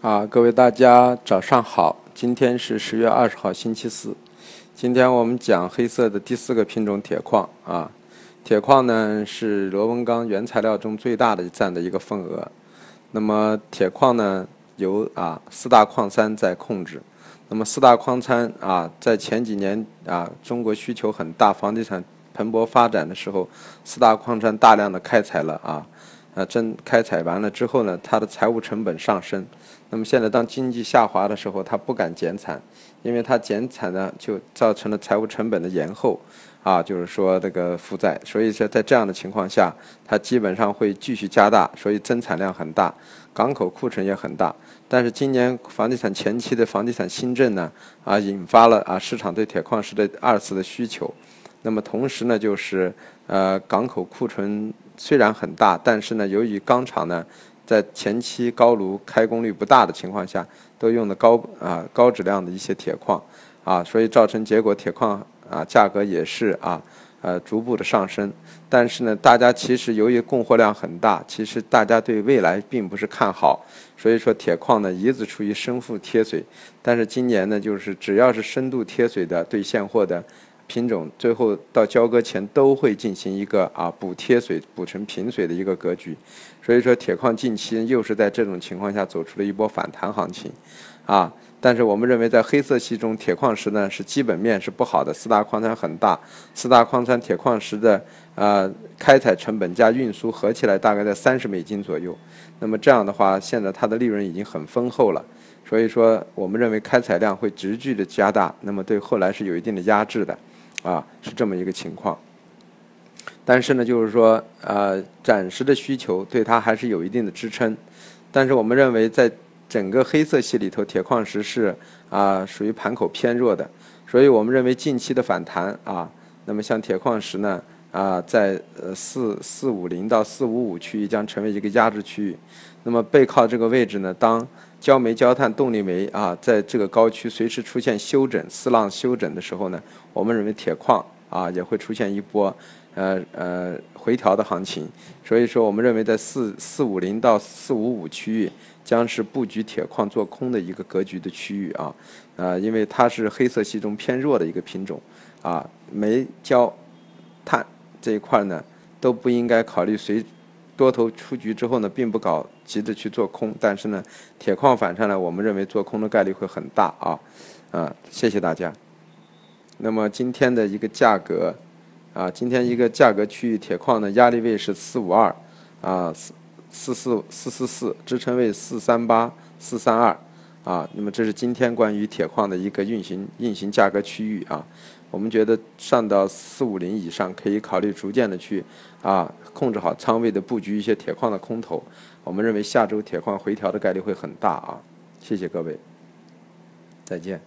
啊，各位大家早上好，今天是十月二十号，星期四。今天我们讲黑色的第四个品种铁矿啊，铁矿呢是螺纹钢原材料中最大的占的一个份额。那么铁矿呢由啊四大矿山在控制。那么四大矿山啊，在前几年啊中国需求很大，房地产蓬勃发展的时候，四大矿山大量的开采了啊。啊，真开采完了之后呢，它的财务成本上升。那么现在当经济下滑的时候，它不敢减产，因为它减产呢就造成了财务成本的延后，啊，就是说这个负债。所以说在这样的情况下，它基本上会继续加大，所以增产量很大，港口库存也很大。但是今年房地产前期的房地产新政呢，啊，引发了啊市场对铁矿石的二次的需求。那么同时呢，就是呃港口库存。虽然很大，但是呢，由于钢厂呢在前期高炉开工率不大的情况下，都用的高啊高质量的一些铁矿啊，所以造成结果铁矿啊价格也是啊呃逐步的上升。但是呢，大家其实由于供货量很大，其实大家对未来并不是看好，所以说铁矿呢一直处于深腹贴水。但是今年呢，就是只要是深度贴水的对现货的。品种最后到交割前都会进行一个啊补贴水补成平水的一个格局，所以说铁矿近期又是在这种情况下走出了一波反弹行情，啊，但是我们认为在黑色系中铁矿石呢是基本面是不好的，四大矿山很大，四大矿山铁矿石的呃开采成本加运输合起来大概在三十美金左右，那么这样的话现在它的利润已经很丰厚了，所以说我们认为开采量会急剧的加大，那么对后来是有一定的压制的。啊，是这么一个情况。但是呢，就是说，呃，暂时的需求对它还是有一定的支撑。但是我们认为，在整个黑色系里头，铁矿石是啊属于盘口偏弱的。所以我们认为近期的反弹啊，那么像铁矿石呢啊，在呃四四五零到四五五区域将成为一个压制区域。那么背靠这个位置呢，当焦煤、焦炭、动力煤啊，在这个高区随时出现休整、四浪休整的时候呢，我们认为铁矿啊也会出现一波呃呃回调的行情。所以说，我们认为在四四五零到四五五区域将是布局铁矿做空的一个格局的区域啊，呃，因为它是黑色系中偏弱的一个品种啊，煤、焦、炭这一块呢都不应该考虑随。多头出局之后呢，并不搞急着去做空，但是呢，铁矿反上来，我们认为做空的概率会很大啊，啊，谢谢大家。那么今天的一个价格，啊，今天一个价格区域，铁矿的压力位是四五二，啊，四四四四四四，支撑位四三八四三二，啊，那么这是今天关于铁矿的一个运行运行价格区域啊。我们觉得上到四五零以上，可以考虑逐渐的去啊控制好仓位的布局一些铁矿的空头。我们认为下周铁矿回调的概率会很大啊！谢谢各位，再见。